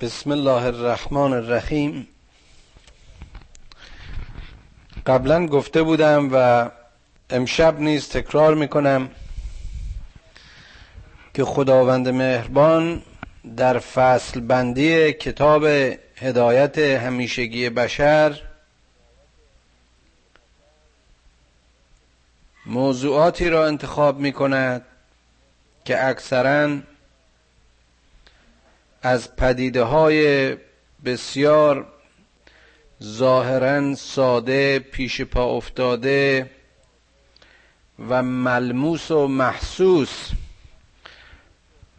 بسم الله الرحمن الرحیم. قبلا گفته بودم و امشب نیز تکرار می‌کنم که خداوند مهربان در فصل بندی کتاب هدایت همیشگی بشر موضوعاتی را انتخاب می کند که اکثرا از پدیده های بسیار ظاهرا ساده پیش پا افتاده و ملموس و محسوس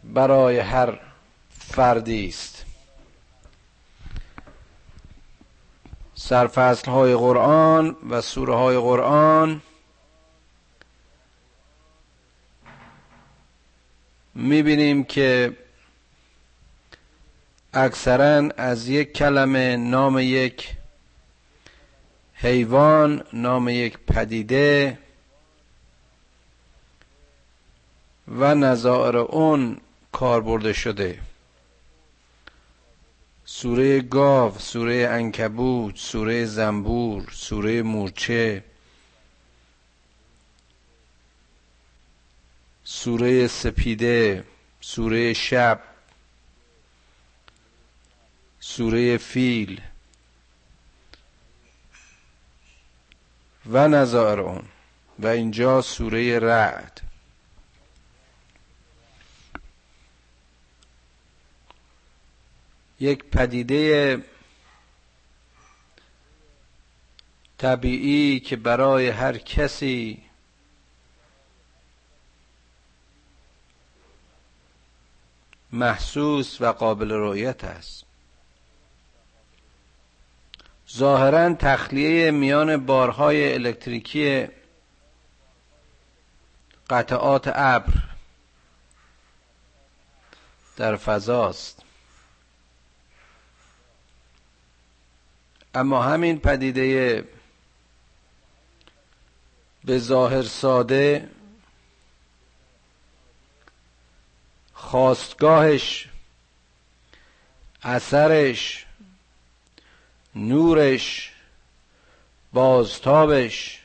برای هر فردی است. سرفصل های قرآن و سوره های قرآن می‌بینیم که اکثرا از یک کلمه نام یک حیوان نام یک پدیده و نظائر اون کار برده شده. سوره گاو سوره انکبوت سوره زنبور سوره مورچه سوره سپیده سوره شب سوره فیل. و نظائر اون. و اینجا سوره رعد. یک پدیده طبیعی که برای هر کسی محسوس و قابل رؤیت است. ظاهرا تخلیه میان بارهای الکتریکی قطعات ابر در فضاست. اما همین پدیده به ظاهر ساده خواستگاهش اثرش نورش بازتابش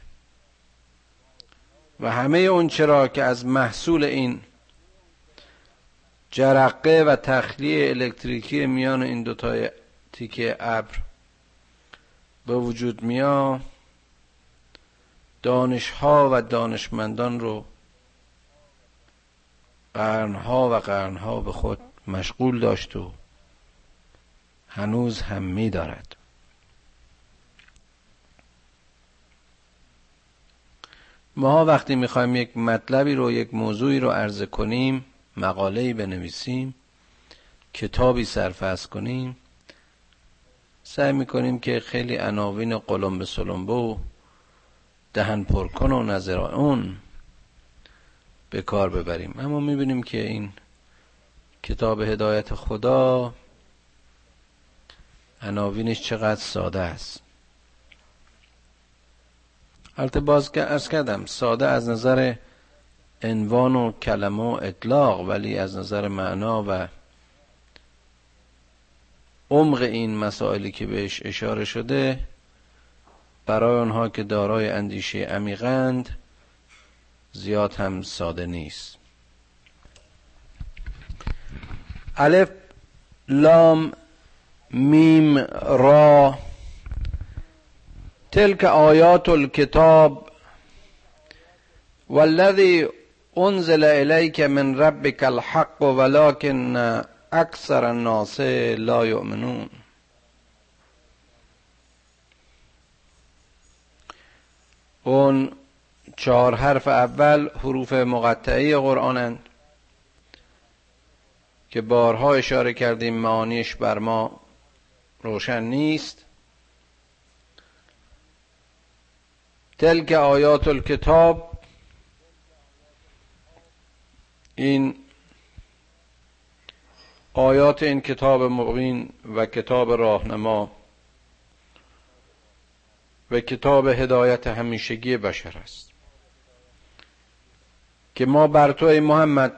و همه اون چرا که از محصول این جرقه و تخلیه الکتریکی میان این دوتا تیکه ابر به وجود میاد دانشها و دانشمندان رو قرنها و قرنها به خود مشغول داشت و هنوز هم می دارد ما وقتی می‌خوایم یک مطلبی رو یک موضوعی رو عرضه کنیم مقاله‌ای بنویسیم کتابی سرفصل کنیم سعی می‌کنیم که خیلی عناوین قلم سلمبه و دهن پرکن و نظر اون به کار ببریم. اما می‌بینیم که این کتاب هدایت خدا عناوینش چقدر ساده است. البته باز که ارز کردم ساده از نظر عنوان و کلمه و اطلاق ولی از نظر معنا و عمق این مسائلی که بهش اشاره شده برای آنها که دارای اندیشه عمیقند زیاد هم ساده نیست. الف لام میم را تلك آیات الكتاب والذي انزل الیک من ربك الحق ولكن اکثر الناس لا یؤمنون اون چهار حرف اول حروف مقطعه قرآنند که بارها اشاره کردیم معانیش بر ما روشن نیست. تلک آیات الکتاب. این آیات این کتاب مبین و کتاب راهنما و کتاب هدایت همیشگی بشر است. که ما بر تو ای محمد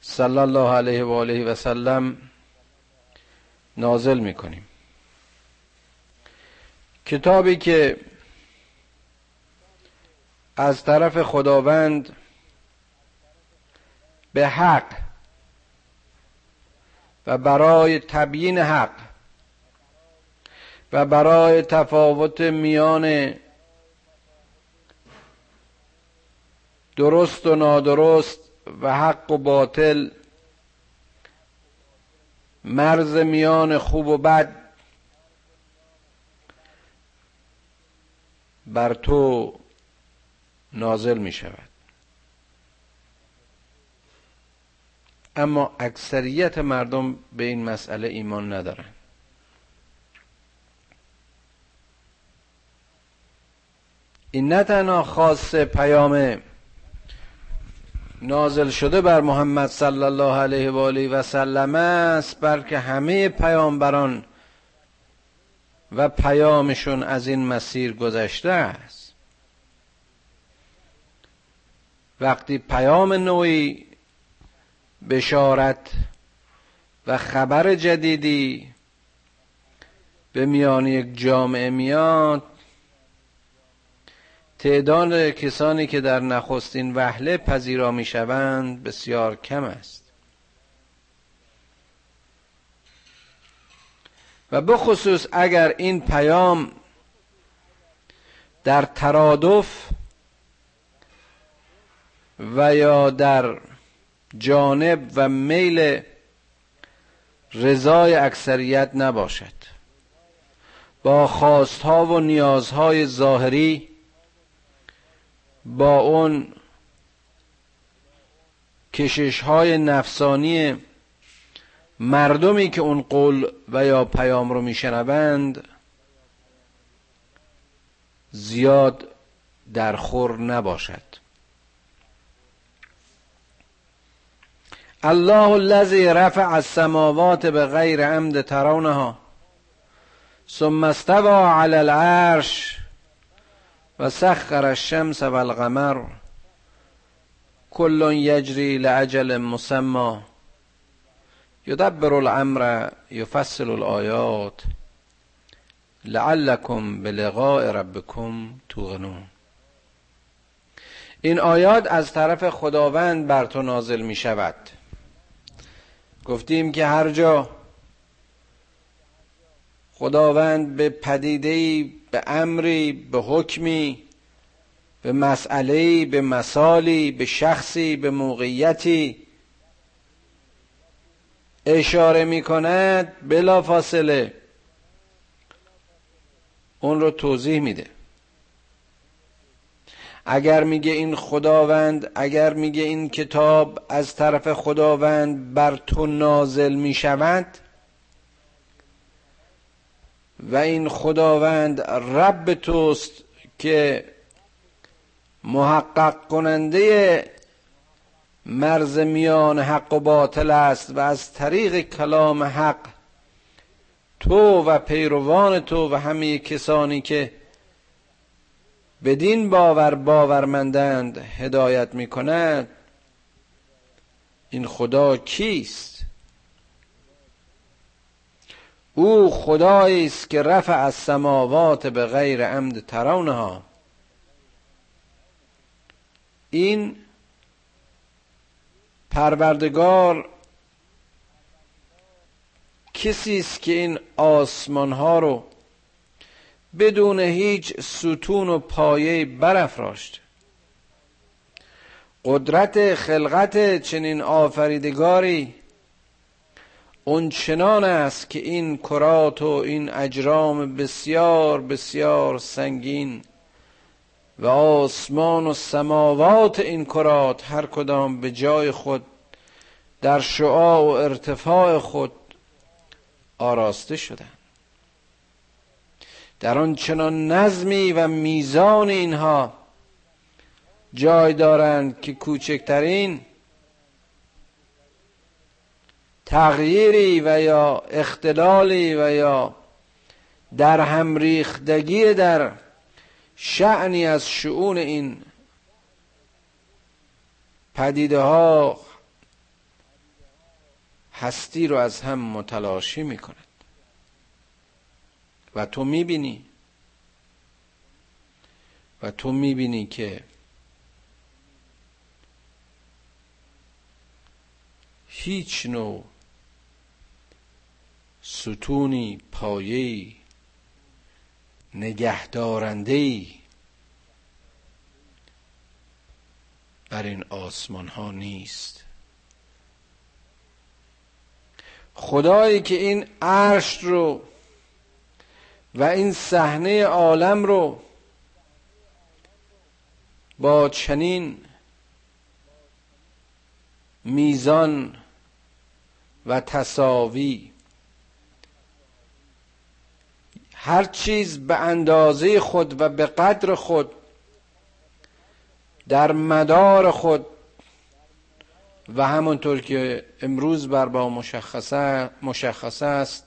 صلی الله علیه و آله و سلم نازل می‌کنیم. کتابی که از طرف خداوند به حق و برای تبیین حق و برای تفاوت میان درست و نادرست و حق و باطل مرز میان خوب و بد بر تو نازل می شود. اما اکثریت مردم به این مسئله ایمان ندارند این نه تنها خاص پیام نازل شده بر محمد صلی الله علیه و آله و سلم است بلکه همه پیامبران و پیامشون از این مسیر گذشته است. وقتی پیام نوعی بشارت و خبر جدیدی به میان یک جامعه میاد تعداد کسانی که در نخستین وهله پذیرا می‌شوند بسیار کم است. و بخصوص اگر این پیام در ترادف و یا در جانب و میل رضای اکثریت نباشد. با خواستها و نیازهای ظاهری با اون کششهای نفسانی مردمی که اون قول و یا پیام رو میشنوند زیاد در خور نباشد. الله الذي رفع السماوات به غیر عمد ترونها ثم استوى على العرش و سخر الشمس والقمر كل يجري لعجل مسمى یدبر الامر یفصل الآیات لعلکم بلقاء ربکم توقنون این آیات از طرف خداوند بر تو نازل می شود. گفتیم که هر جا خداوند به پدیدهی به امری به حکمی به مسئله به مثالی به شخصی به موقعیتی اشاره می کند بلا فاصله اون رو توضیح میده. اگر میگه این خداوند اگر میگه این کتاب از طرف خداوند بر تو نازل می‌شود و این خداوند رب توست که محقق کننده مرز میان حق و باطل است و از طریق کلام حق تو و پیروان تو و همه کسانی که بدین باور باورمندند هدایت می کند این خدا کیست؟ او خدایی است که رفع از سماوات به غیر عمد ترونها این پروردگار کسی است که این آسمان ها رو بدون هیچ ستون و پایه برافراشته قدرت خلقت چنین آفریدگاری اون چنان است که این کرات و این اجرام بسیار بسیار سنگین و آسمان و سماوات این کرات هر کدام به جای خود در شعاع و ارتفاع خود آراسته شدن در آن چنان نظمی و میزان اینها جای دارند که کوچکترین تغییری و یا اختلالی و یا در هم ریختگی در شعنی از شعون این پدیده ها هستی رو از هم متلاشی می کند و تو می‌بینی. و تو می‌بینی که هیچ نوع ستونی پایه‌ای نگهدارنده‌ای بر این آسمان ها نیست. خدایی که این عرش رو و این صحنه عالم رو با چنین میزان و تصاوی هر چیز به اندازه خود و به قدر خود در مدار خود و همونطور که امروز بر با مشخصه, مشخصه است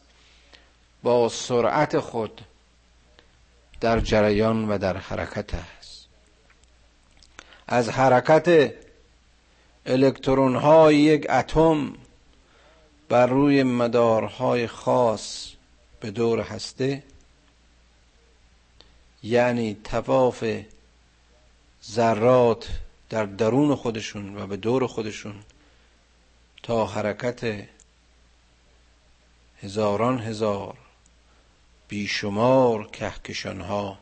با سرعت خود در جریان و در حرکت است. از حرکت الکترون های یک اتم بر روی مدارهای خاص به دور هسته یعنی تواف ذرات در درون خودشون و به دور خودشون تا حرکت هزاران هزار بیشمار کهکشان ها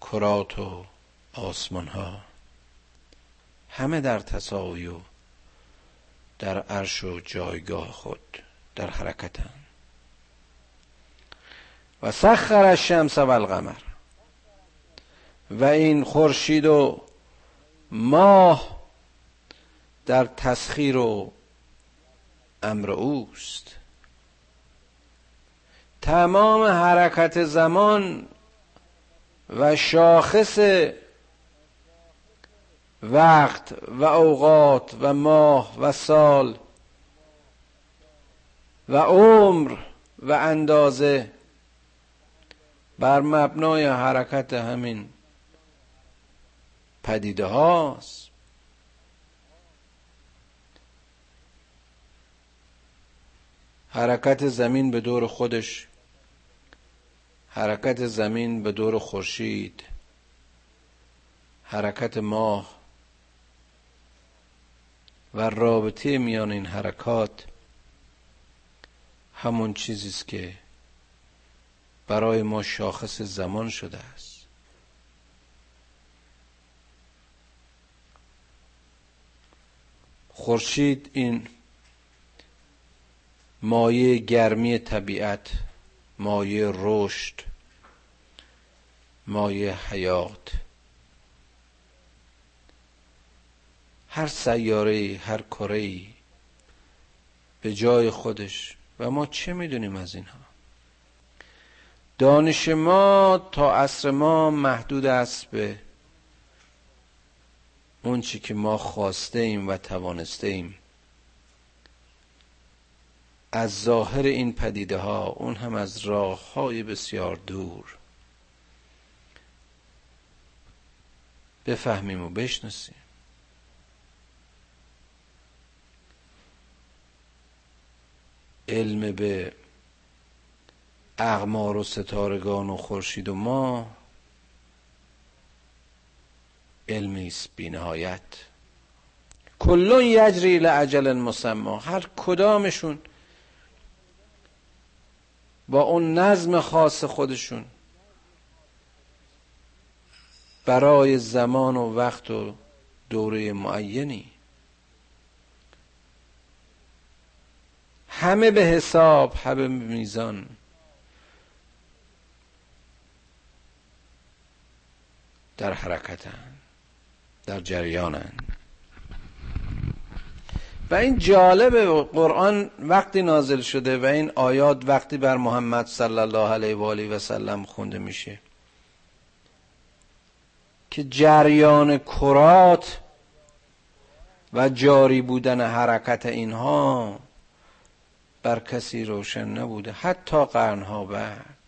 کرات و آسمان ها همه در تصاوی و در عرش و جایگاه خود در حرکتن. و سخر الشمس و القمر و این خورشید و ماه در تسخیر و امر اوست. تمام حرکت زمان و شاخص وقت و اوقات و ماه و سال و عمر و اندازه بر مبنای حرکت همین پدیده هاست. حرکت زمین به دور خودش حرکت زمین به دور خورشید حرکت ماه و رابطه میان این حرکات همون چیزی است که برای ما شاخص زمان شده است. خورشید این مایه گرمی طبیعت مایه رشد مایه حیات. هر سیاره هر کره به جای خودش. و ما چه می‌دونیم از اینها؟ دانش ما تا عصر ما محدود است به اون چی که ما خواسته ایم و توانسته ایم. از ظاهر این پدیده ها اون هم از راه های بسیار دور. بفهمیم و بشناسیم. علم به اغمار و ستارگان و خورشید و ما علمی است بینهایت. کلون یجری لعجل مسما هر کدامشون با اون نظم خاص خودشون برای زمان و وقت و دوره معینی. همه به حساب همه به میزان. در حرکتن در جریانن. و این جالب قرآن وقتی نازل شده و این آیات وقتی بر محمد صلی الله علیه و آله و سلم خونده میشه که جریان کرات و جاری بودن حرکت اینها بر کسی روشن نبوده حتی قرنها بعد.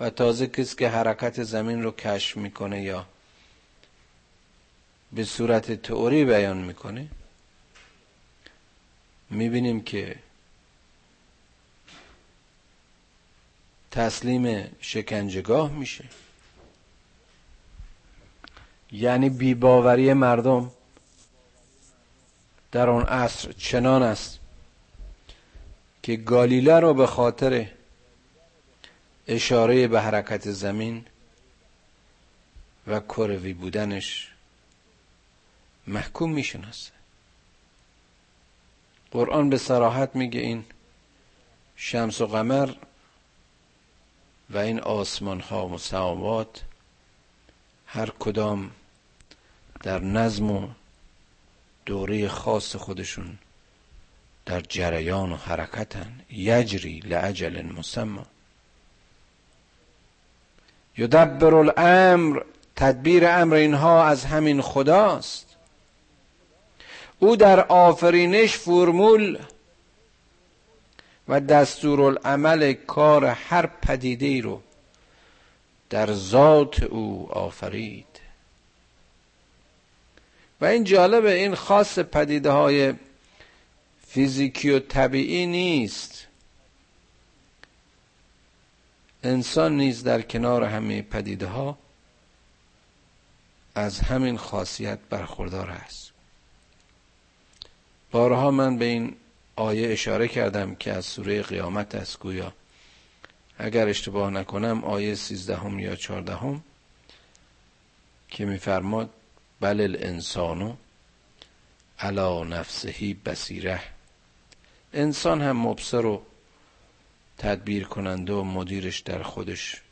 و تازه کسی که حرکت زمین رو کشف می‌کنه یا به صورت تئوری بیان می‌کنه می‌بینیم که تسلیم شکنجگاه میشه. یعنی بیباوری مردم در آن عصر چنان است که گالیله رو به خاطر اشاره به حرکت زمین و کروی بودنش محکوم می‌شناسه. قرآن به سراحت میگه این شمس و قمر و این آسمان ها و سماوات هر کدام در نظم و دوره خاص خودشون در جریان و حرکتن. یجری لعجل مسمى. یدبر الامر تدبیر امر اینها از همین خداست. او در آفرینش فرمول و دستورالعمل کار هر پدیده رو در ذات او آفرید. و این جالبه این خاص پدیده های فیزیکی و طبیعی نیست. انسان نیز در کنار همه پدیده ها از همین خاصیت برخوردار است. بارها من به این آیه اشاره کردم که از سوره قیامت است گویا. اگر اشتباه نکنم آیه سیزدهم یا چهاردهم که میفرماد بل الانسانو علا نفسهی بسیره انسان هم مبصر و تدبیر کننده و مدیرش در خودش.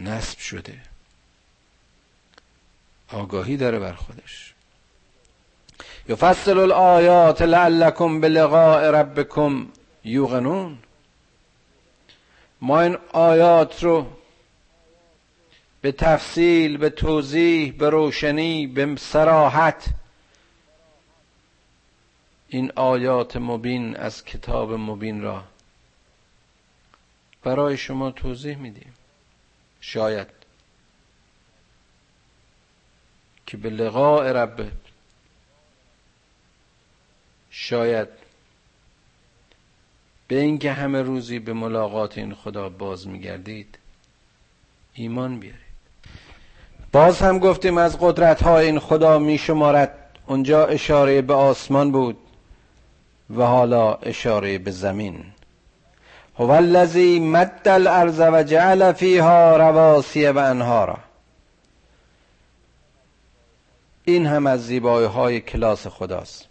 نصب شده. آگاهی داره بر خودش. یفصل الآیات لعلکم بلقاء ربکم یوقنون. ما این آیات رو به تفصیل به توضیح به روشنی به سراحت این آیات مبین از کتاب مبین را برای شما توضیح میدیم. شاید که به لقاء رب شاید به اینکه همه روزی به ملاقات این خدا باز میگردید ایمان بیارید. باز هم گفتیم از قدرت های این خدا میشمارد. اونجا اشاره به آسمان بود. و حالا اشاره به زمین. هو الذی مد الارض و جعل فیها رواسی و انهارا. این هم از زیبایی های کلاس خداست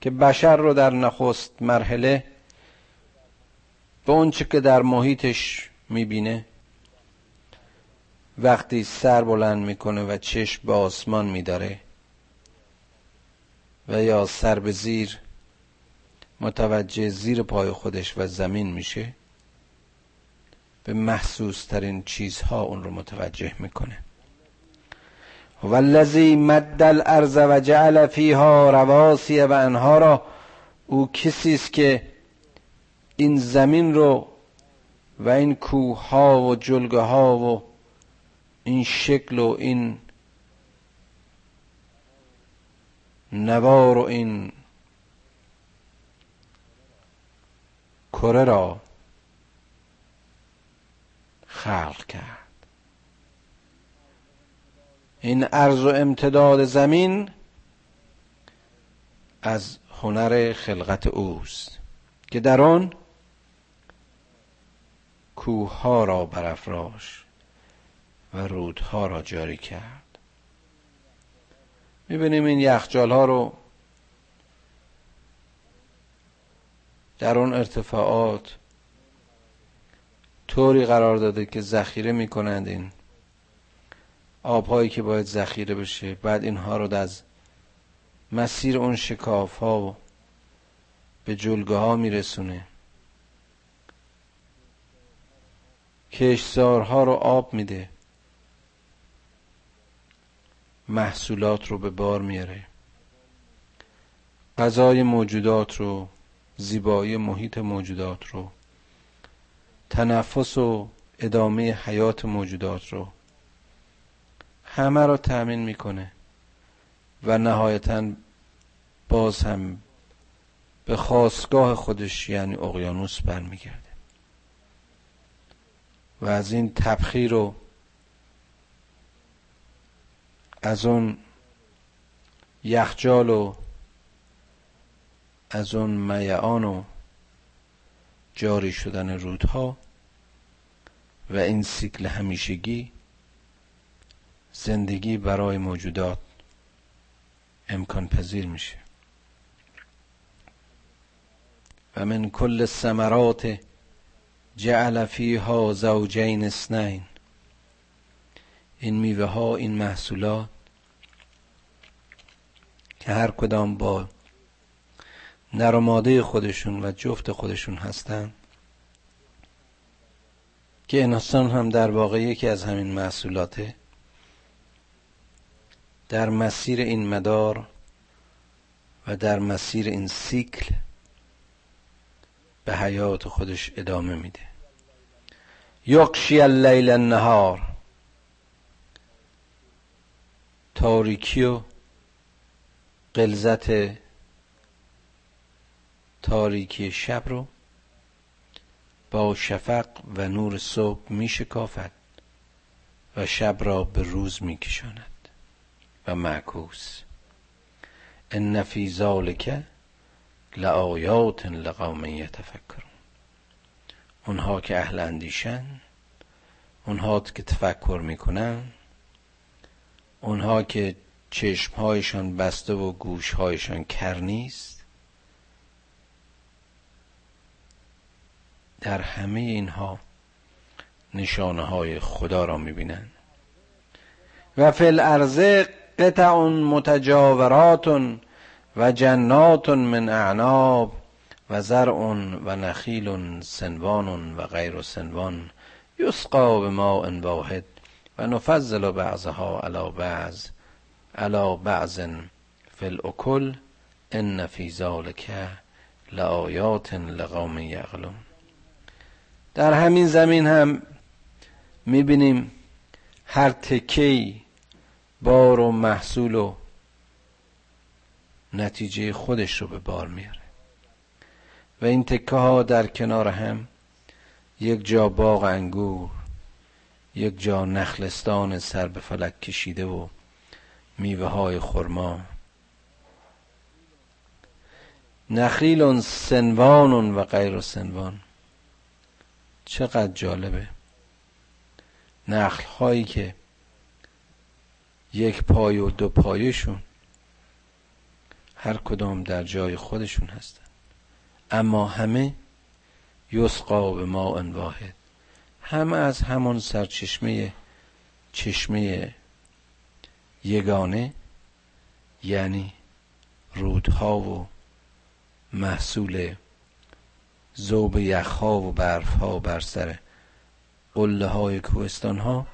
که بشر رو در نخست مرحله به اونچه که در محیطش می‌بینه وقتی سر بلند می‌کنه و چشم به آسمان میداره و یا سر به زیر متوجه زیر پای خودش و زمین میشه به محسوس ترین چیزها اون رو متوجه می‌کنه. والذی مد الارض و جعل فیها رواسی و انهارا او کسی است که این زمین رو و این کوه ها و جلگه ها و این شکل و این نوار و این کره را خلق کرد. این عرض و امتداد زمین از هنر خلقت اوست که در آن کوه ها را برافراش و رودها را جاری کرد. می‌بینیم این یخجال ها رو در اون ارتفاعات طوری قرار داده که ذخیره می‌کنند این آبهایی که باید ذخیره بشه. بعد اینها رو از مسیر اون شکاف ها و به جلگه ها میرسونه. کشتزارها رو آب میده. محصولات رو به بار میاره. غذای موجودات رو زیبایی محیط موجودات رو تنفس و ادامه حیات موجودات رو. همه رو تأمین می‌کنه و نهایتا باز هم به خواستگاه خودش یعنی اقیانوس برمیگرده. و از این تبخیر و از اون یخجال و از اون میعان و جاری شدن رودها و این سیکل همیشگی زندگی برای موجودات امکان پذیر میشه. و من کل ثمرات جعل فیها زوجین اثنین. این میوه ها این محصولات که هر کدام با نر و ماده خودشون و جفت خودشون هستن. که انسان هم در واقع یکی از همین محصولاته. در مسیر این مدار و در مسیر این سیکل به حیات خودش ادامه میده. یقشی اللیل النهار. تاریکی و قلزت تاریکی شب رو با شفق و نور صبح می شکافد و شب را به روز می کشاند و معکوس. ان فی ذالک لآیات لقوم یتفکرون. اونها که اهل اندیشن اونها که تفکر می‌کنن اونها که چشمهایشان بسته و گوشهایشان کر نیست در همه اینها نشانه های خدا را می‌بینند. و فی الارض قطع متجاورات و جنات من اعناب و زرع و نخیل سنوان و غیر سنوان یسقا به ماء واحد و نفضل بعضها علی بعض علی بعض فی الاکل ان فی ذلک لآیات لقوم یعقلون. در همین زمین هم می‌بینیم هر تکی بار و محصول و نتیجه خودش رو به بار میاره و این تکه ها در کنار هم یک جا باغ انگور یک جا نخلستان سر به فلک کشیده و میوه های خرما. نخیل سنوان و غیر سنوان. چقدر جالبه. نخل هایی که یک پای و دو پایشون هر کدام در جای خودشون هستن. اما همه یسقا به ما واحد. همه از همان سرچشمه چشمه یگانه یعنی رودها و محصول زوب یخها و برفها بر سر قله های کوهستان ها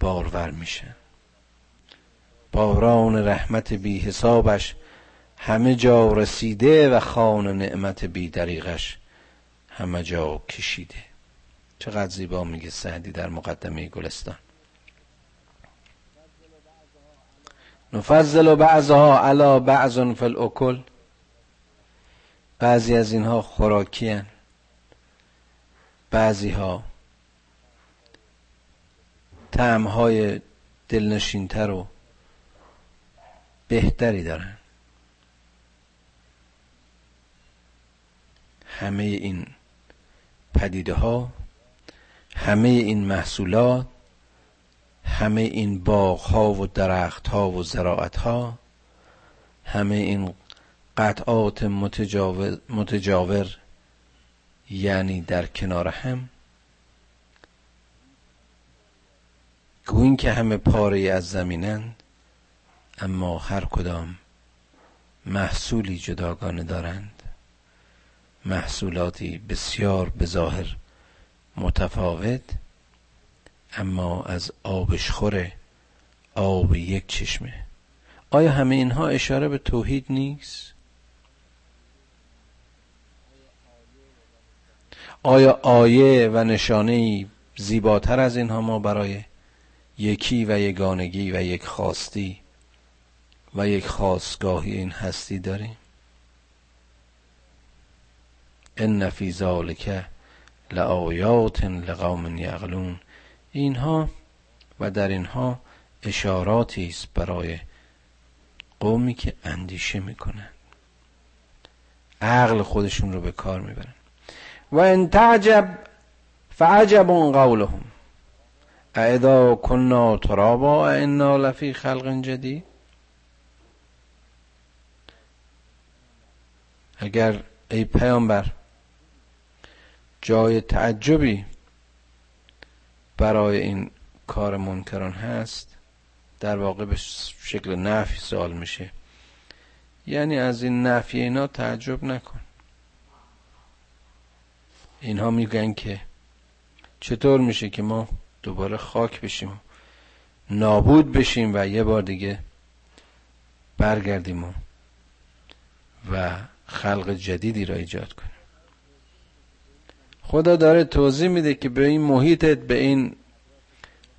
بارور میشن باران رحمت بی حسابش همه جا رسیده و خان نعمت بی دریغش همه جا کشیده. چقدر زیبا میگه سعدی در مقدمه گلستان. نفضل بعضها علا بعض فی الاکل. بعضی از اینها خوراکی هن. بعضی ها تعمهای دلنشینتر و بهتری دارن همه این پدیده ها همه این محصولات همه این باغ ها و درخت ها و زراعت ها همه این قطعات متجاور, یعنی در کنار هم. گوین که همه پاره از زمینند اما هر کدام محصولی جداگانه دارند. محصولاتی بسیار بظاهر متفاوت اما از آبش خوره آب یک چشمه. آیا همه اینها اشاره به توحید نیست؟ آیا آیه و نشانه زیباتر از اینها ما برای یکی و یگانگی و یک خواستی و یک خواستگاهی این هستی داریم؟ ان فی ذالک لآیات لقوم یعقلون. اینها و در اینها اشاراتی است برای قومی که اندیشه می‌کنن عقل خودشون رو به کار می‌برن. و ان تعجب فعجب قولهم. اذا کنا ترابا انا لفی خلق جدید اگر ای پیامبر جای تعجبی برای این کار منکران هست در واقع به شکل نفی سوال میشه. یعنی از این نفی اینا تعجب نکن. اینها میگن که چطور میشه که ما دوباره خاک بشیم نابود بشیم و یه بار دیگه برگردیم و, و خلق جدیدی را ایجاد کنیم. خدا داره توضیح میده که به این محیطت به این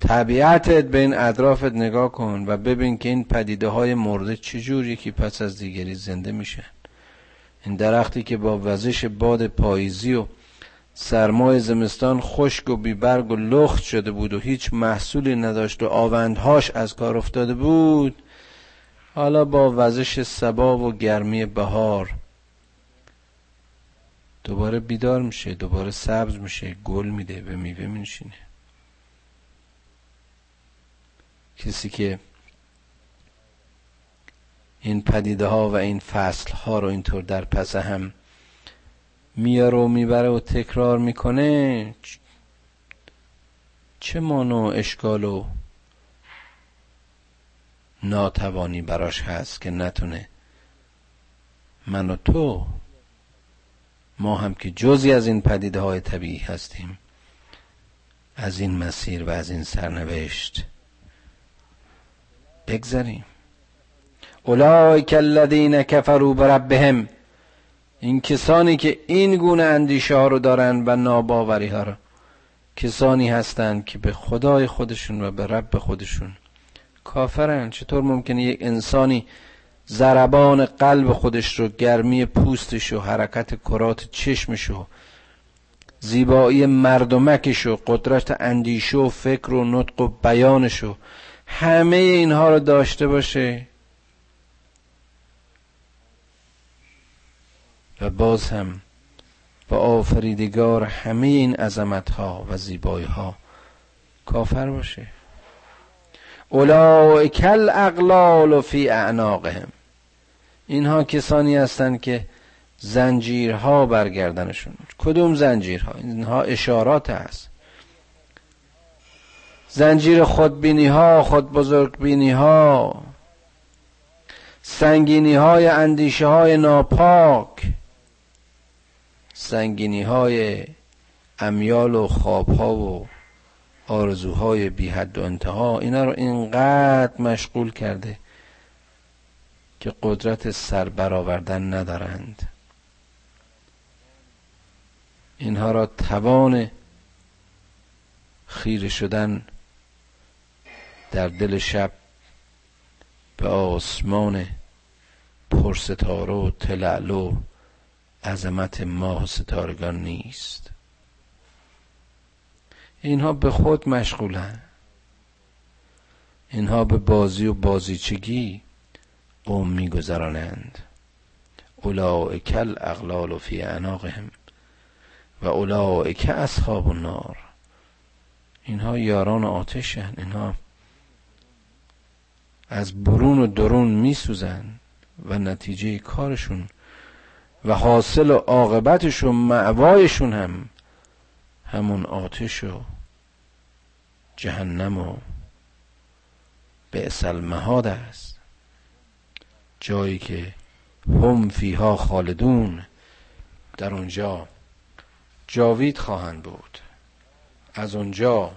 طبیعتت به این اطرافت نگاه کن و ببین که این پدیده های مرده چجور یکی پس از دیگری زنده میشن. این درختی که با وزش باد پاییزی و سرمای زمستان خشک و بیبرگ و لخت شده بود و هیچ محصولی نداشت و آوندهاش از کار افتاده بود. حالا با وزش سبا و گرمی بهار. دوباره بیدار میشه دوباره سبز میشه گل میده به میوه میشینه کسی که این پدیده ها و این فصل ها رو اینطور در پس هم میاره و می‌بره و تکرار می‌کنه چه مانو اشکال و ناتوانی براش هست که نتونه؟ من و تو ما هم که جزی از این پدیده های طبیعی هستیم. از این مسیر و از این سرنوشت بگذریم. اولئک الذین کفروا بربهم. این کسانی که این گونه اندیشه ها رو دارن و ناباوری ها رو. کسانی هستند که به خدای خودشون و به رب خودشون کافرن. چطور ممکنه یک انسانی زربان قلب خودش رو گرمی پوستش و حرکت کرات چشمش و زیبایی مردمکش و قدرت اندیشه و فکر و نطق و بیانش و همه اینها رو داشته باشه؟ و باز هم با آفریدگار همه این عظمت ها و زیبایی ها کافر باشه. اولئک الاغلال فی اعناقهم. اینها کسانی هستند که زنجیرها برگردنشون کدوم زنجیرها؟ اینها اشارات هست. زنجیر خودبینی ها خود بزرگ بینی ها سنگینی های اندیشه های ناپاک. سنگینی های امیال و خواب ها و آرزوهای بی حد و انتها اینا رو اینقدر مشغول کرده که قدرت سر برآوردن ندارند. اینها را توان خیره شدن در دل شب به آسمان پرستاره و تلعلو عظمت ماه و ستارگان نیست. اینها به خود مشغولن. اینها به بازی و بازیچگی قوم میگذرانند. اولئک الاغلال فی اعناقهم و اولئک اصحاب النار. اینها یاران آتشن. اینها از برون و درون میسوزن و نتیجه کارشون و حاصل عاقبتش و معوایشون هم همون آتش و جهنم و به المهاد است. جایی که هم فیها خالدون. در اونجا جاوید خواهند بود. از اونجا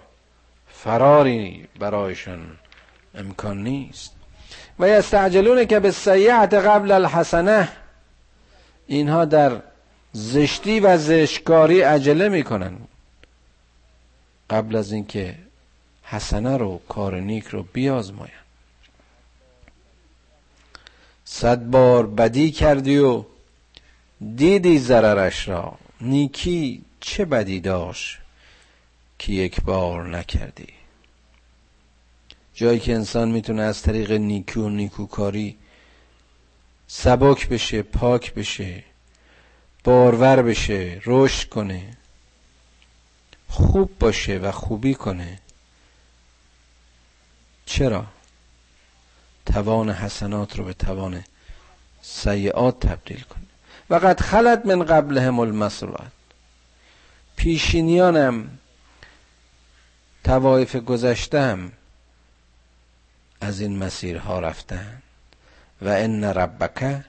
فراری برایشان امکان نیست. و یستعجلون که به سیعت قبل الحسنه اینها در زشتی و زشکاری عجله می‌کنن. قبل از اینکه حسنه رو کار نیک رو بیازماین. صد بار بدی کردی و دیدی ضررش را. نیکی چه بدی داشت که یک بار نکردی؟ جایی که انسان می‌تونه از طریق نیکی و نیکوکاری سبک بشه پاک بشه بارور بشه رشد کنه خوب باشه و خوبی کنه. چرا؟ توان حسنات رو به توان سیعات تبدیل کنه. و قد خلط من قبلهم المسرات. پیشینیانم توایف گذشتم از این مسیرها رفتن. و ان ربک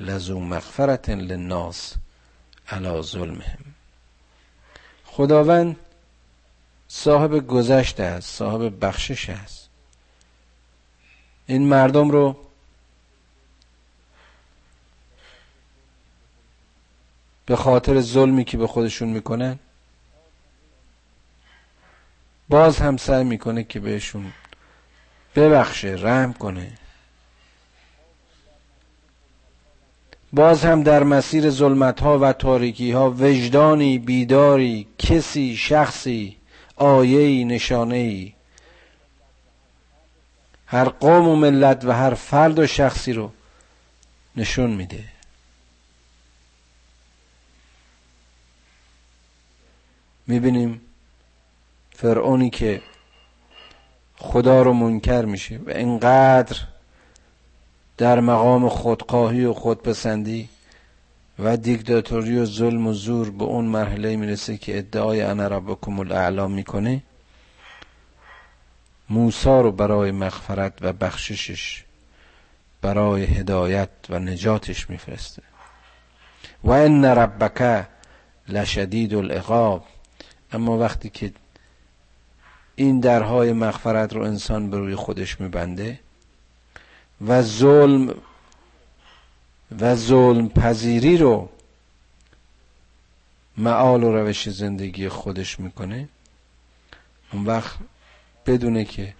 لزو مغفرت للناس علی ظلمهم. خداوند صاحب گذشته است صاحب بخشش است. این مردم رو به خاطر ظلمی که به خودشون می‌کنن باز هم سعی می‌کنه که بهشون ببخشه رحم کنه. باز هم در مسیر ظلمت ها و تاریکی ها وجدانی بیداری کسی شخصی آیهی نشانه هر قوم و ملت و هر فرد و شخصی رو نشون میده. می‌بینیم فرعونی که خدا رو منکر میشه و اینقدر در مقام خودخواهی و خودپسندی و دیکتاتوری و ظلم و زور به اون مرحله می‌رسه که ادعای انا ربکم الاعلام می‌کنه موسا رو برای مغفرت و بخششش برای هدایت و نجاتش میفرسته. و ان ربک لشدید العقاب. اما وقتی که این درهای مغفرت رو انسان به روی خودش میبنده و ظلم و ظلم پذیری رو معال و روش زندگی خودش می‌کنه. اون وقت بدونه که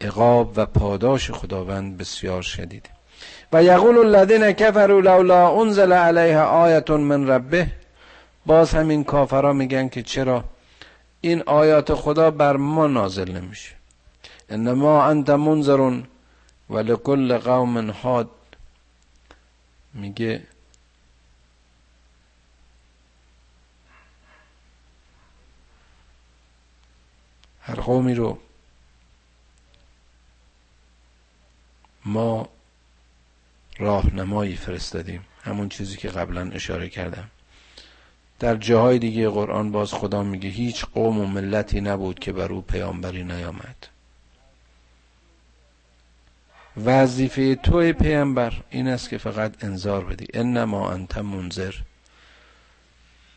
عقاب و پاداش خداوند بسیار شدیده و یقول الذین کفروا لولا انزل علیه آیت من ربه. باز همین کافرا میگن که چرا این آیات خدا بر ما نازل نمیشه. انما انت منذرون و لکل قوم حاد میگه هر قومی رو ما راهنمایی فرستادیم. همون چیزی که قبلا اشاره کردم. در جاهای دیگه قرآن باز خدا میگه هیچ قوم و ملتی نبود که بر او پیامبری نیامد. وظیفه توی پیامبر این است که فقط انذار بدی. انما انت منذر.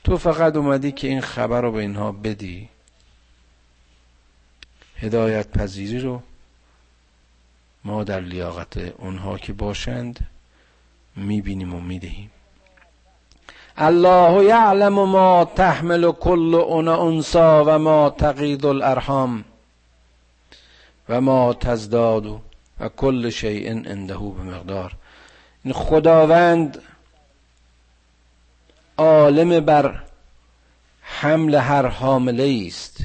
تو فقط اومدی که این خبر رو به اینها بدی. هدایت پذیری رو. ما در لیاقت اونها که باشند می‌بینیم و می‌دهیم. الله یعلم ما تحمل کل انسا و ما تقید الارحام و ما تزداد کل شیء عنده به مقدار این خداوند عالم بر حمل هر حامله است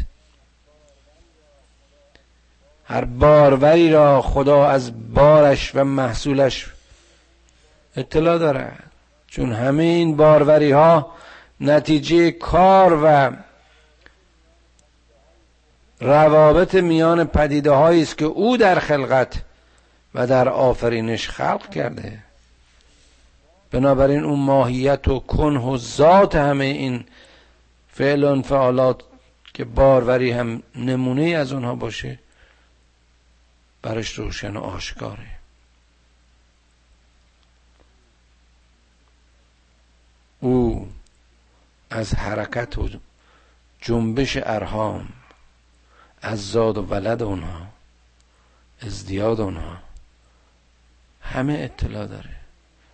هر باروری را خدا از بارش و محصولش اطلاع دارد. چون همه این باروری ها نتیجه کار و روابط میان پدیده است که او در خلقت و در آفرینش خلق کرده. بنابراین اون ماهیت و کنه و ذات همه این فعل و انفعالات که باروری هم نمونه از اونها باشه برش روشن و آشکاره. او از حرکت و جنبش ارهام از زاد و ولد اونها ازدیاد اونها همه اطلاع داره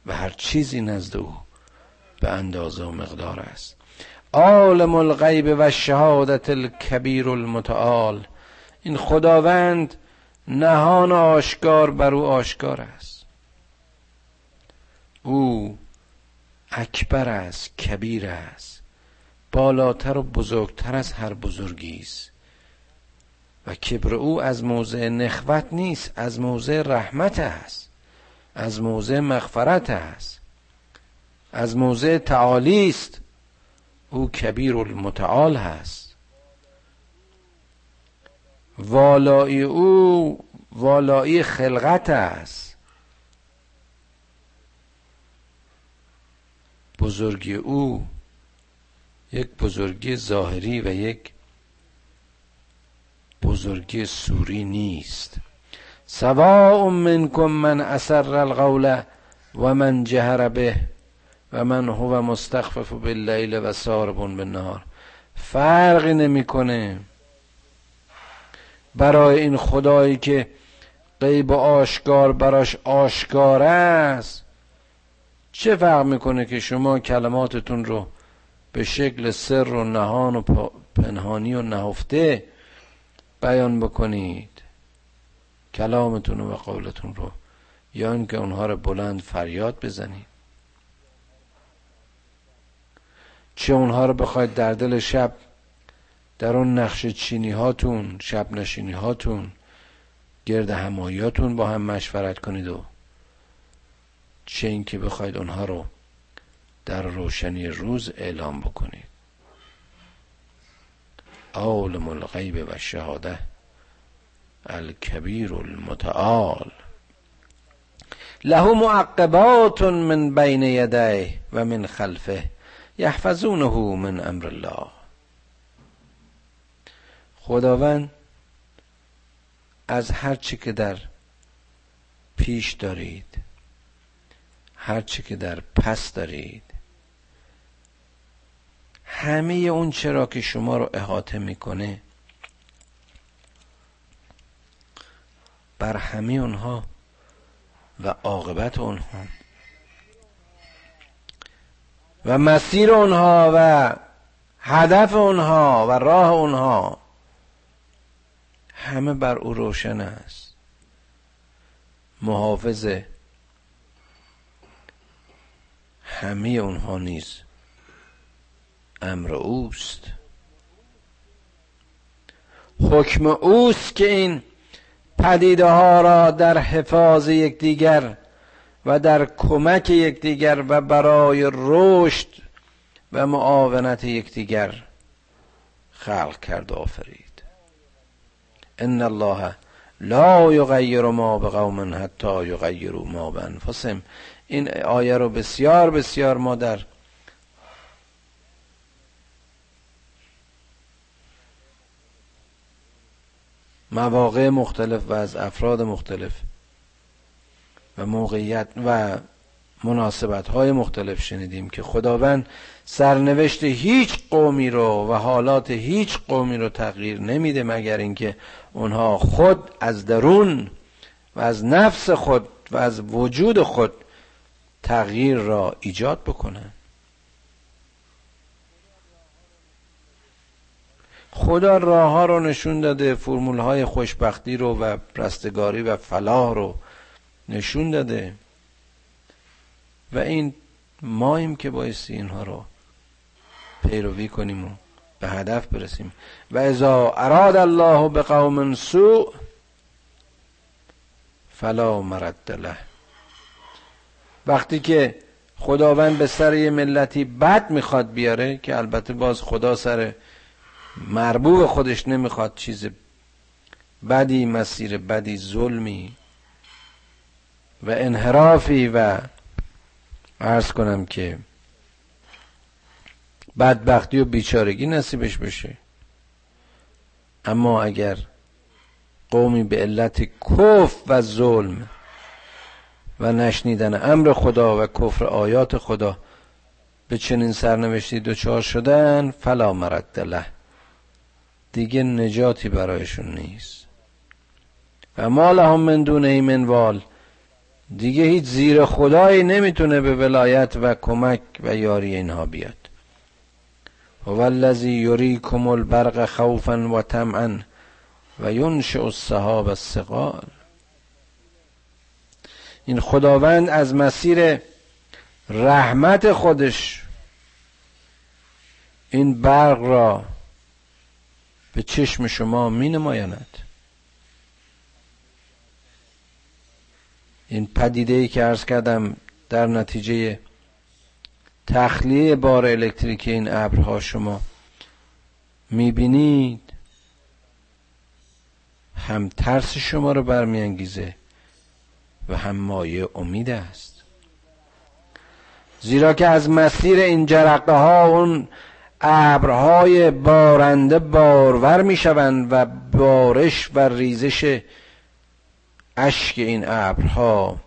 و هر چیزی نزد او به اندازه و مقدار است. عالم الغیب و شهادت الکبیر المتعال. این خداوند نهان آشکار بر او آشکار است. او اکبر است کبیر است. بالاتر و بزرگتر از هر بزرگی است. و کبر او از موضع نخوت نیست از موضع رحمت است. از موضع مغفرت است. از موضع تعالی است. او کبیر المتعال هست. والایی او والایی خلقت است. بزرگی او یک بزرگی ظاهری و یک بزرگی سوری نیست. سواء منکم من اسر القول و من جهر به و من هو مستخفف باللیل و سارب بالنهار. فرقی نمی‌کنه برای این خدایی که غیب آشکار براش آشکار است. چه فرق می‌کنه که شما کلماتتون رو به شکل سر و نهان و پنهانی و نهفته بیان بکنید کلامتون و قولتون رو یا اینکه اونها رو بلند فریاد بزنید. چه اونها رو بخواید در دل شب در اون نقش چینی هاتون شب نشینی هاتون گرد همایاتون با هم مشورت کنید و چه اینکه بخواید اونها رو در روشنی روز اعلام بکنید. عالم الغیب و شهاده الکبیر المتعال. له معقبات من بین یدیه و من خلفه یحفظونه من امر الله. خداوند از هر چی که در پیش دارید هر چی که در پس دارید همه اون چرا که شما رو احاطه می‌کنه بر همه اونها و عاقبت اونها. و مسیر اونها و هدف اونها و راه اونها همه بر او روشن است. محافظ همه اونها نیز امر اوست. حکم اوست که این پدیده ها را در حفاظ یکدیگر و در کمک یکدیگر و برای رشد و معاونت یکدیگر خلق کرد و آفرید. ان الله لا یغیر ما بقوم حتی یغیروا ما بانفسهم. این آیه رو بسیار بسیار ما در مواقع مختلف و از افراد مختلف و موقعیت و مناسبت های مختلف شنیدیم که خداوند سرنوشت هیچ قومی رو و حالات هیچ قومی رو تغییر نمیده مگر اینکه اونها خود از درون و از نفس خود و از وجود خود تغییر را ایجاد بکنن. خدا راه ها رو نشون داده فرمول های خوشبختی رو و رستگاری و فلاح رو نشون داده. و این ماییم که بایستی اینها رو پیروی کنیم و به هدف برسیم. و ازا اراد الله به قوم سوء فلا مرد له. وقتی که خداوند به سر یه ملتی بد می‌خواد بیاره که البته باز خدا سر مربوب خودش نمی‌خواد چیز بدی مسیر بدی ظلمی و انحرافی و عرض کنم که بدبختی و بیچارگی نصیبش بشه. اما اگر قومی به علت کف و ظلم و نشنیدن امر خدا و کفر آیات خدا به چنین سرنوشتی دچار شدن فلا مرد له. دیگه نجاتی برایشون نیست. و ما لهم من دونه منوال دیگه هیچ زیر خدایی نمی‌تونه به ولایت و کمک و یاری اینها بیاد. هو الذی یریکم البرق خوفا و طمعا و ینشئ السحاب الثقال این خداوند از مسیر رحمت خودش این برق را به چشم شما می نمایند این پدیده ای که ارز کردم در نتیجه تخلیه بار الکتریکی این ابرها شما می‌بینید هم ترس شما رو برمیانگیزه و هم مایه امید است. زیرا که از مسیر این جرقه ها اون ابرهای بارنده بارور می‌شوند و بارش و ریزش اشک این ابرها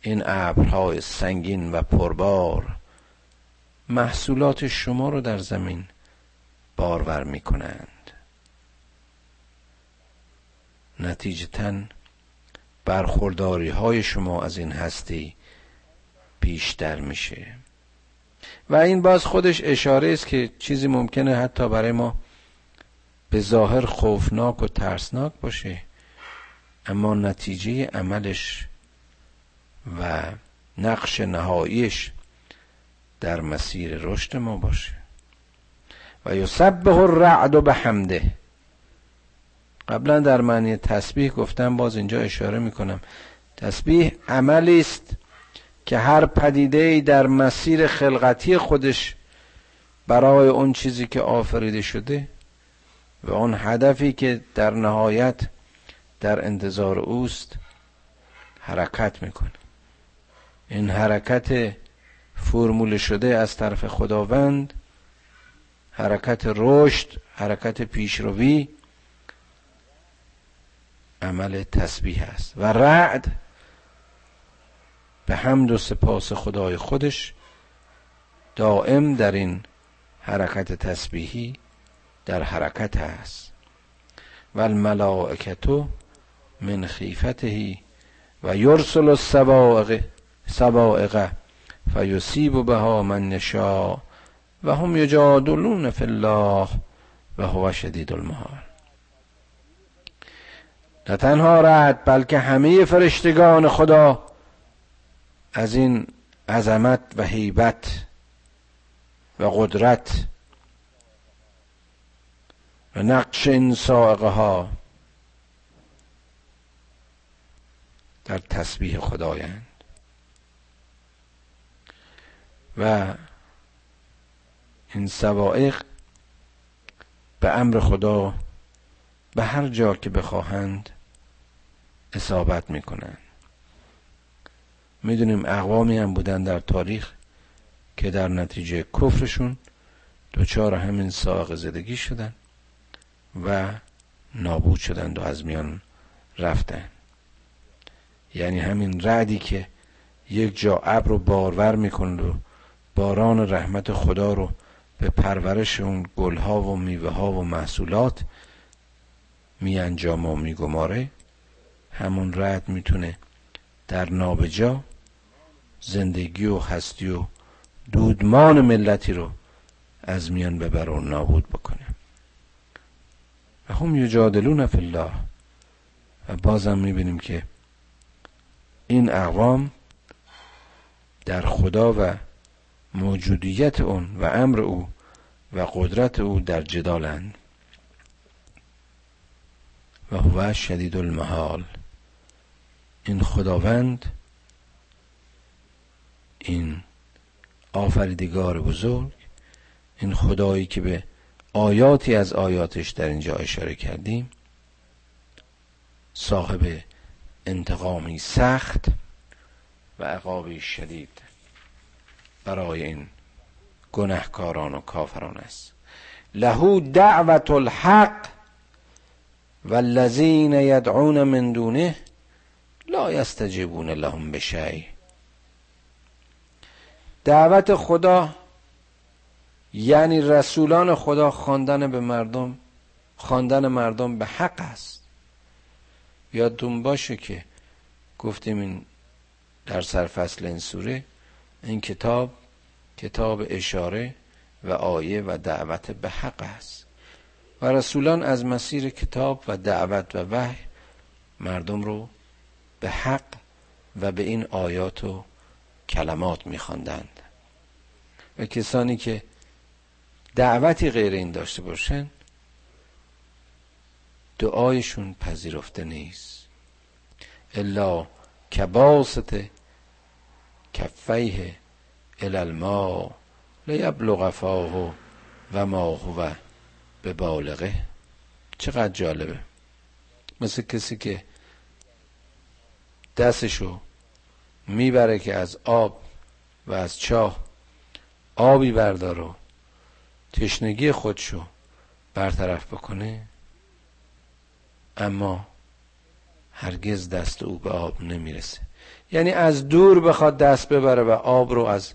این ابرهای سنگین و پربار. محصولات شما رو در زمین بارور می کنند نتیجتا برخورداری های شما از این هستی بیشتر میشه. و این باز خودش اشاره است که چیزی ممکنه حتی برای ما به ظاهر خوفناک و ترسناک باشه اما نتیجه عملش و نقش نهاییش در مسیر رشد ما باشه. و یسبح الرعد به حمده قبلا در معنی تسبیح گفتم باز اینجا اشاره می‌کنم. تسبیح عملی است. که هر پدیده در مسیر خلقتی خودش برای اون چیزی که آفریده شده و اون هدفی که در نهایت در انتظار اوست حرکت می‌کنه. این حرکت فرمول شده از طرف خداوند حرکت رشد حرکت پیشروی عمل تسبیح است. و رعد به حمد و سپاس خدای خودش دائم در این حرکت تسبیحی در حرکت است. و الملائکتو من خیفته و یرسل السوائق سوائق فیصیب بها من نشا و هم یجادلون فی الله و هو شدید المحال نه تنها رد بلکه همه فرشتگان خدا از این عظمت و هیبت و قدرت و نقش این سائقه ها در تسبیح خدایند. و این سوائق به امر خدا به هر جا که بخواهند اصابت می‌کنند. می‌دونیم اقوامی هم بودن در تاریخ که در نتیجه کفرشون دچار همین ساق زدگی شدن و نابود شدند و از میان رفتن. یعنی همین رعدی که یک جا ابر رو بارور می‌کنه و باران رحمت خدا رو به پرورش اون گلها و میوه ها و محصولات می انجام و می گماره همون رد می‌تونه در نابجا زندگی و هستی و دودمان ملتی رو از میان ببر و نابود بکنه. و هم یجادلون فی الله. و بازم می‌بینیم که این اقوام در خدا و موجودیت اون و امر او و قدرت او در جدالند. و هو شدید المحال. این خداوند این آفریدگار بزرگ این خدایی که به آیاتی از آیاتش در اینجا اشاره کردیم صاحب انتقامی سخت و عقابی شدید برای این گنهکاران و کافران است. لهو دعوت الحق والذین یدعون من دونه لا یستجیبون لهم بشی. دعوت خدا یعنی رسولان خدا خواندن به مردم خواندن مردم به حق است. یادتون باشه که گفتیم این در سرفصل این سوره این کتاب کتاب اشاره و آیه و دعوت به حق است. و رسولان از مسیر کتاب و دعوت و وحی مردم رو به حق و به این آیات و کلمات میخواندند. و کسانی که دعوتی غیر این داشته باشن دعایشون پذیرفته نیست. الا کباست کفیه الالما لیبلغ فاه و ما هو به بالغه. چقدر جالبه. مثل کسی که دستشو می‌بره که از آب و از چاه آبی بردار و تشنگی خودشو برطرف بکنه. اما هرگز دست او به آب نمی‌رسه. یعنی از دور بخواد دست ببره و آب رو از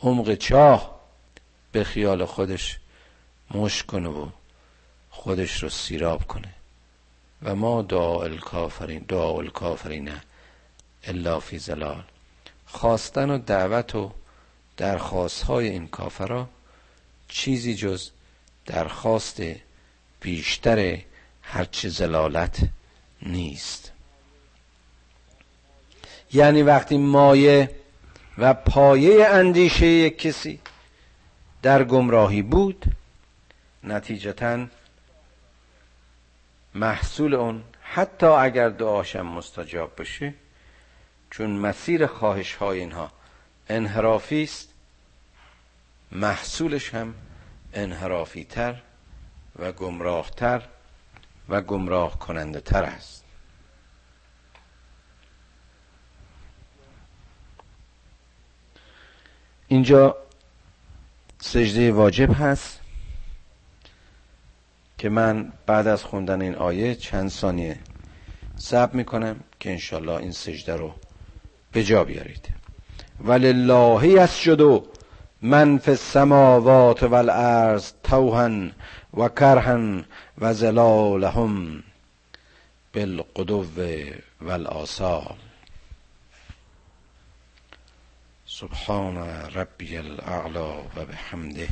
عمق چاه به خیال خودش مش کنه و خودش رو سیراب کنه. و ما دعا الکافرین دعا الکافرین الا فی زلال خواستن و دعوت و درخواست های این کافرا چیزی جز درخواست بیشتر هرچه زلالت نیست. یعنی وقتی مایه و پایه اندیشه یک کسی در گمراهی بود نتیجتا محصول اون حتی اگر دعاشم مستجاب بشه چون مسیر خواهش های اینها انحرافی است محصولش هم انحرافی تر و گمراه تر و گمراه کننده تر است. اینجا سجده واجب هست که من بعد از خوندن این آیه چند ثانیه صبر می‌کنم که انشالله این سجده رو به جا بیارید. ولله یسجد من فی السماوات والارض توهن و کرهن و زلالهم بالقدو والآصال. سبحان ربی الاعلا و بحمده.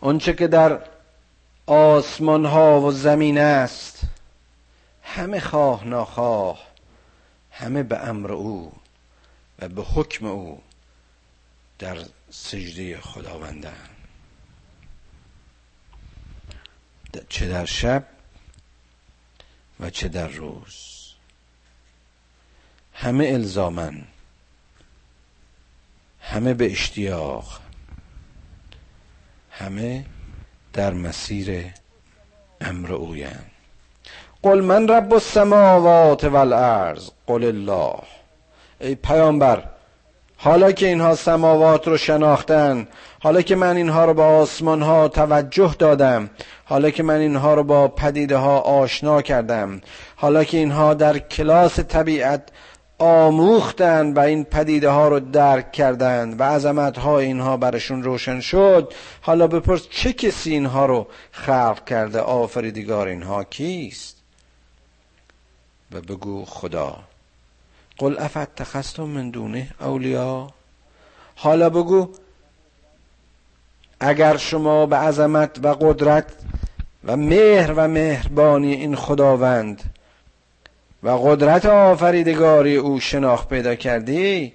آنچه که در آسمان ها و زمین است همه خواه ناخواه همه به امر او و به حکم او در سجده خداوندن چه در شب و چه در روز. همه الزامن همه به اشتیاق همه در مسیر امر اویند. قل من رب السماوات والارض. قل الله. ای پیامبر حالا که اینها سماوات رو شناختن حالا که من اینها رو با آسمان ها توجه دادم حالا که من اینها رو با پدیده ها آشنا کردم حالا که اینها در کلاس طبیعت آموختند و این پدیده ها رو درک کردند و عظمت ها اینها برشون روشن شد حالا بپرس چه کسی اینها رو خلق کرده؟ آفریدگار اینها کیست؟ و بگو خدا. قل افت تخستم من دونه اولیا. حالا بگو اگر شما به عظمت و قدرت و مهر و مهربانی این خداوند و قدرت آفریدگاری او شناخت پیدا کردی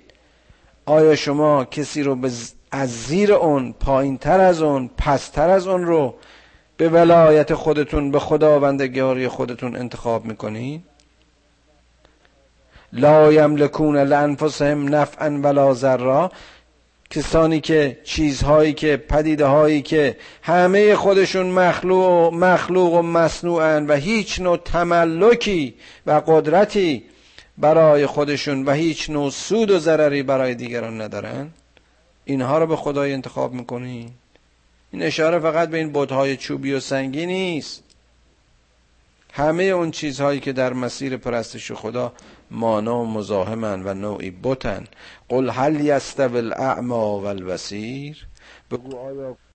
آیا شما کسی رو از زیر اون پایین تر از اون پستر از اون رو به ولایت خودتون به خداوندگاری خودتون انتخاب می‌کنید لا یملکون لانفسهم نفعا ولا ضرا. کسانی که چیزهایی که پدیده هایی که همه خودشون مخلوق, مخلوق و مصنوعن و هیچ نوع تملکی و قدرتی برای خودشون و هیچ نوع سود و ضرری برای دیگران ندارن. اینها رو به خدای انتخاب می‌کنی. این اشاره فقط به این بودهای چوبی و سنگی نیست. همه اون چیزهایی که در مسیر پرستش خدا مانا مزاحمن و نوعی بتن. قل هل یستوی الاعما و بگو آیا